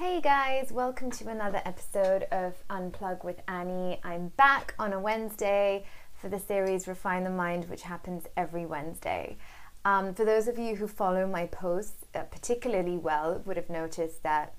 Hey guys, welcome to another episode of Unplug with Annie. I'm back on a Wednesday for the series Refine the Mind, which happens every Wednesday. Um, for those of you who follow my posts uh, particularly well, would have noticed that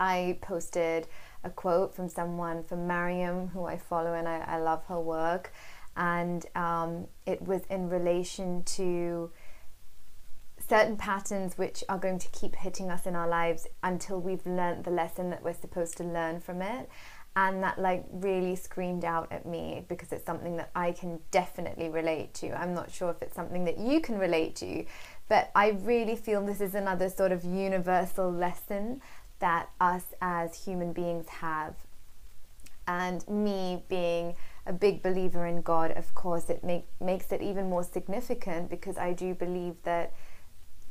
I posted a quote from someone, from Mariam, who I follow and I, I love her work. And um, it was in relation to certain patterns which are going to keep hitting us in our lives until we've learned the lesson that we're supposed to learn from it and that like really screamed out at me because it's something that I can definitely relate to. I'm not sure if it's something that you can relate to, but I really feel this is another sort of universal lesson that us as human beings have. And me being a big believer in God, of course, it make, makes it even more significant because I do believe that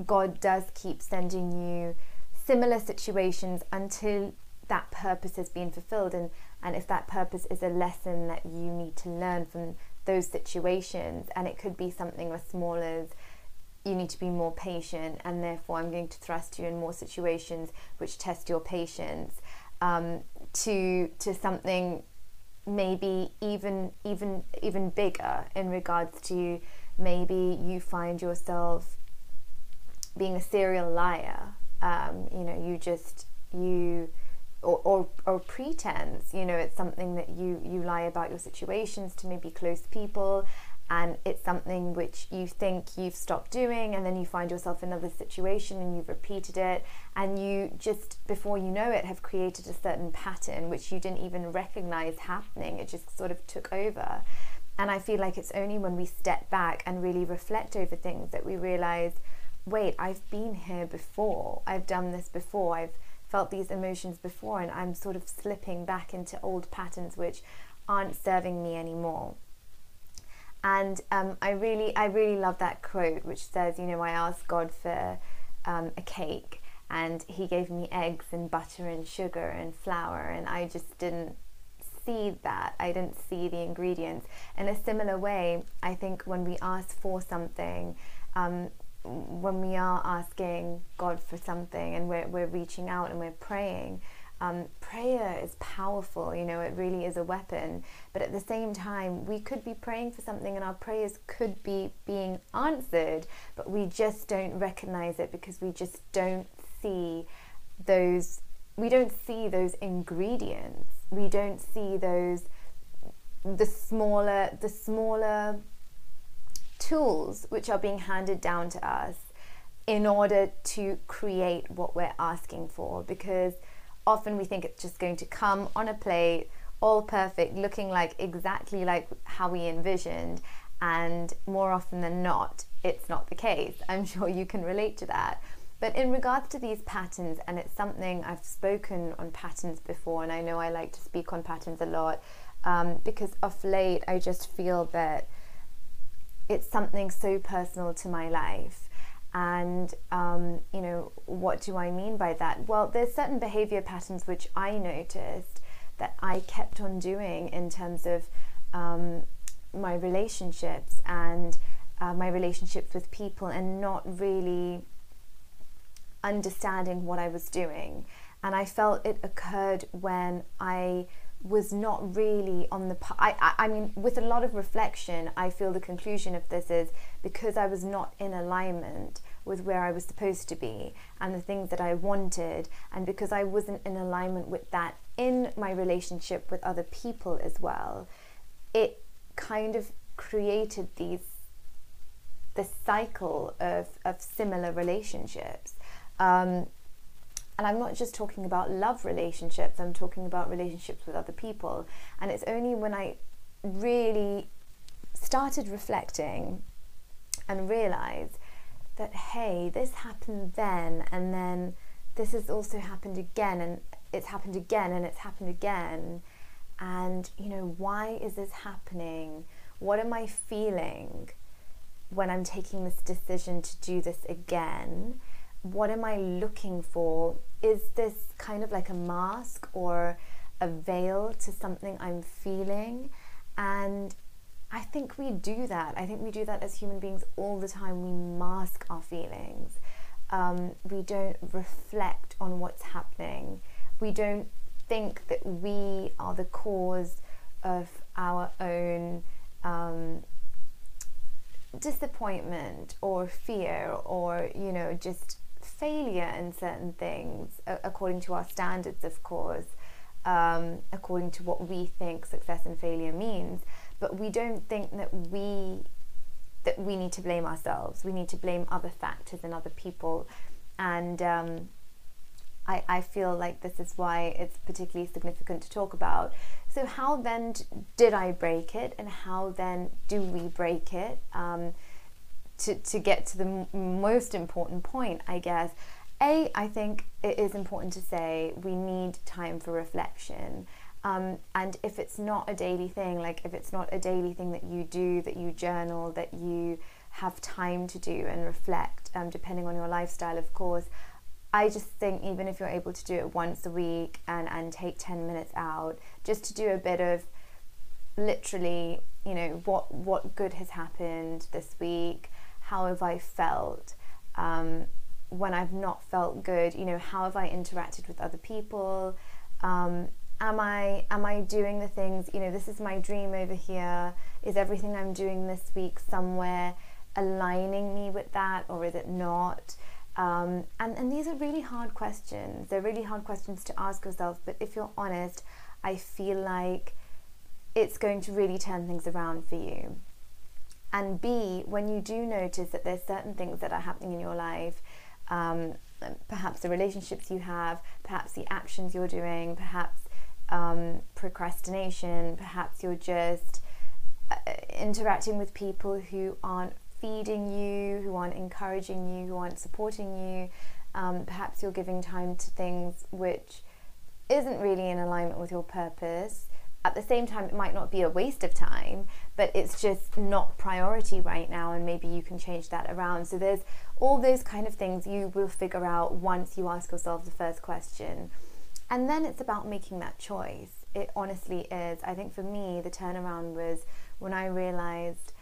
God does keep sending you similar situations until that purpose has been fulfilled. And and if that purpose is a lesson that you need to learn from those situations and it could be something as small as you need to be more patient and therefore i'm going to thrust you in more situations which test your patience um, to to something maybe even even even bigger in regards to maybe you find yourself being a serial liar. Um, you know, you just you or, or, or pretense. You know, it's something that you you lie about your situations to maybe close people, and it's something which you think you've stopped doing, and then you find yourself in another situation and you've repeated it, and you just before you know it have created a certain pattern which you didn't even recognize happening. It just sort of took over. And I feel like it's only when we step back and really reflect over things that we realize wait, I've been here before. I've done this before. I've felt these emotions before, and I'm sort of slipping back into old patterns which aren't serving me anymore. And um, I really, I really love that quote, which says, you know, I asked God for um, a cake, and He gave me eggs and butter and sugar and flour, and I just didn't see that. I didn't see the ingredients. In a similar way, I think when we ask for something, um, when we are asking God for something and we're, we're reaching out and we're praying, um, prayer is powerful, you know, it really is a weapon. But at the same time, we could be praying for something and our prayers could be being answered, but we just don't recognize it because we just don't see those, we don't see those ingredients. We don't see those, the smaller, the smaller tools which are being handed down to us in order to create what we're asking for because often we think it's just going to come on a plate all perfect looking like exactly like how we envisioned and more often than not it's not the case. I'm sure you can relate to that. But in regards to these patterns and it's something i've spoken on patterns before and i know i like to speak on patterns a lot um, because of late i just feel that it's something so personal to my life. And, um, you know, what do I mean by that? Well, there's certain behavior patterns which I noticed that I kept on doing in terms of um, my relationships and uh, my relationships with people and not really understanding what I was doing. And I felt it occurred when I was not really on the I, I, mean with a lot of reflection i feel the conclusion of this is because i was not in alignment with where i was supposed to be and the things that i wanted and because i wasn't in alignment with that in my relationship with other people as well it kind of created these this cycle of, of similar relationships. Um, and I'm not just talking about love relationships, I'm talking about relationships with other people. And it's only when I really started reflecting and realized that, hey, this happened then, and then this has also happened again, and it's happened again, and it's happened again. And, you know, why is this happening? What am I feeling when I'm taking this decision to do this again? What am I looking for? Is this kind of like a mask or a veil to something I'm feeling? And I think we do that. I think we do that as human beings all the time. We mask our feelings. um, we don't reflect on what's happening. We don't think that we are the cause of our own um, disappointment or fear or, you know, just failure in certain things, according to our standards, of course, um, according to what we think success and failure means. But we don't think that we that we need to blame ourselves. We need to blame other factors and other people. And um, I, I feel like this is why it's particularly significant to talk about. So, how then did I break it, and how then do we break it? Um, to, to get to the most important point, I guess. A, I think it is important to say we need time for reflection. Um, and if it's not a daily thing, like if it's not a daily thing that you do, that you journal, that you have time to do and reflect, um, depending on your lifestyle, of course, I just think even if you're able to do it once a week and, and take 10 minutes out, just to do a bit of literally, you know, what, what good has happened this week, how have I felt um, when I've not felt good, you know, how have I interacted with other people, um, am I am I doing the things, you know, this is my dream over here, is everything I'm doing this week somewhere aligning me with that or is it not? Um, and, and these are really hard questions. They're really hard questions to ask yourself. But if you're honest, I feel like it's going to really turn things around for you. And B, when you do notice that there's certain things that are happening in your life, um, perhaps the relationships you have, perhaps the actions you're doing, perhaps um, procrastination, perhaps you're just uh, interacting with people who aren't feeding you, who aren't encouraging you, who aren't supporting you. Um, perhaps you're giving time to things which isn't really in alignment with your purpose. At the same time, it might not be a waste of time, but it's just not priority right now, and maybe you can change that around. So, there's all those kind of things you will figure out once you ask yourself the first question. And then it's about making that choice. It honestly is. I think for me, the turnaround was when I realized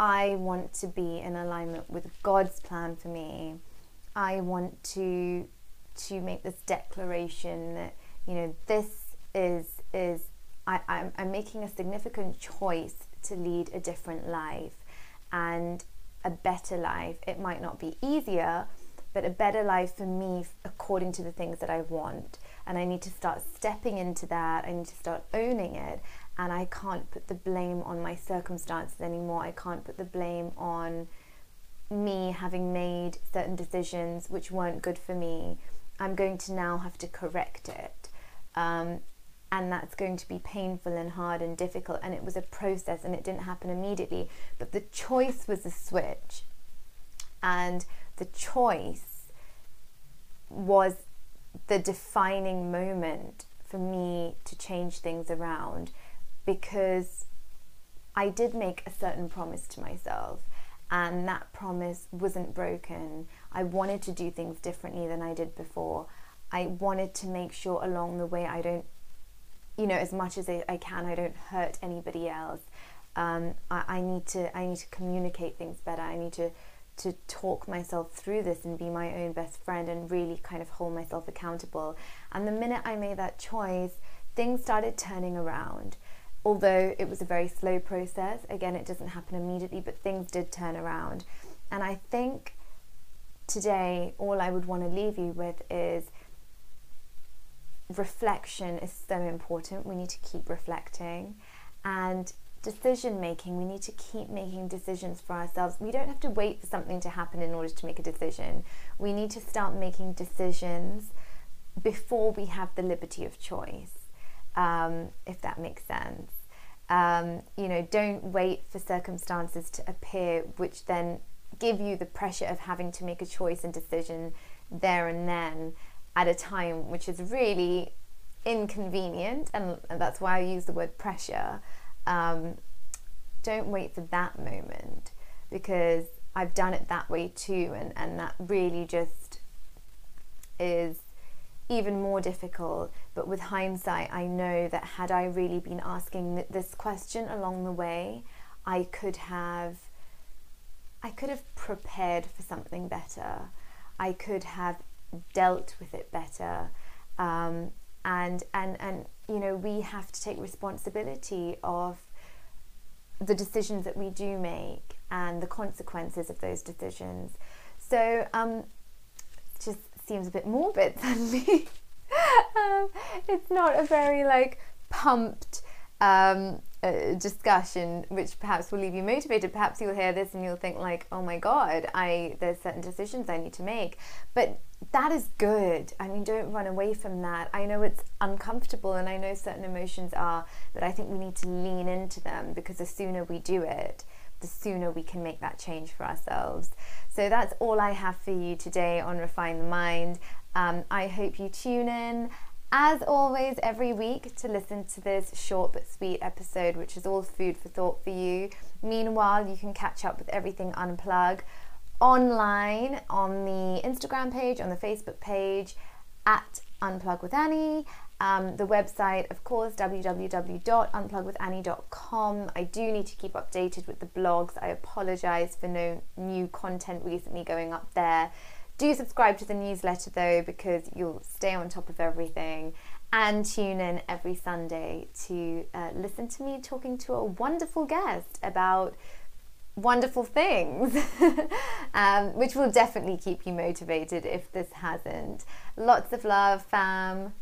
I want to be in alignment with God's plan for me. I want to to make this declaration that you know this is is I, I'm, I'm making a significant choice to lead a different life and a better life. It might not be easier, but a better life for me according to the things that I want. And I need to start stepping into that. I need to start owning it and I can't put the blame on my circumstances anymore. I can't put the blame on me having made certain decisions which weren't good for me. I'm going to now have to correct it. Um, and that's going to be painful and hard and difficult. And it was a process and it didn't happen immediately. But the choice was a switch. And the choice was the defining moment for me to change things around because I did make a certain promise to myself and that promise wasn't broken. I wanted to do things differently than I did before. I wanted to make sure along the way I don't, you know, as much as I, can, I don't hurt anybody else. Um, I, I need to I need to communicate things better. I need to to talk myself through this and be my own best friend and really kind of hold myself accountable. And the minute I made that choice, things started turning around although it was a very slow process, again, it doesn't happen immediately, but things did turn around. And I think today, all I would want to leave you with is reflection is so important. We need to keep reflecting. And decision making, we need to keep making decisions for ourselves. We don't have to wait for something to happen in order to make a decision. We need to start making decisions before we have the liberty of choice um, if that makes sense. Um, you know, don't wait for circumstances to appear, which then give you the pressure of having to make a choice and decision there and then at a time which is really inconvenient, and, and that's why I use the word pressure. Um, don't wait for that moment because I've done it that way too, and, and that really just is even more difficult. But with hindsight, I know that had I really been asking this question along the way, I could have I could have prepared for something better. I could have dealt with it better. Um, and and and you know we have to take responsibility of the decisions that we do make and the consequences of those decisions. So um, just seems a bit morbid suddenly. um, it's not a very like pumped um, discussion, which perhaps will leave you motivated. Perhaps you'll hear this and you'll think like, "Oh my God, I there's certain decisions I need to make." But that is good. I mean, don't run away from that. I know it's uncomfortable, and I know certain emotions are, but I think we need to lean into them because the sooner we do it, the sooner we can make that change for ourselves. So that's all I have for you today on Refine the Mind. Um, I hope you tune in as always, every week to listen to this short but sweet episode, which is all food for thought for you. Meanwhile, you can catch up with everything Unplug online on the Instagram page, on the Facebook page at Unplug with Annie. Um, the website, of course, www.unplugwithannie.com. I do need to keep updated with the blogs. I apologize for no new content recently going up there. Do subscribe to the newsletter though, because you'll stay on top of everything. And tune in every Sunday to uh, listen to me talking to a wonderful guest about wonderful things, um, which will definitely keep you motivated if this hasn't. Lots of love, fam.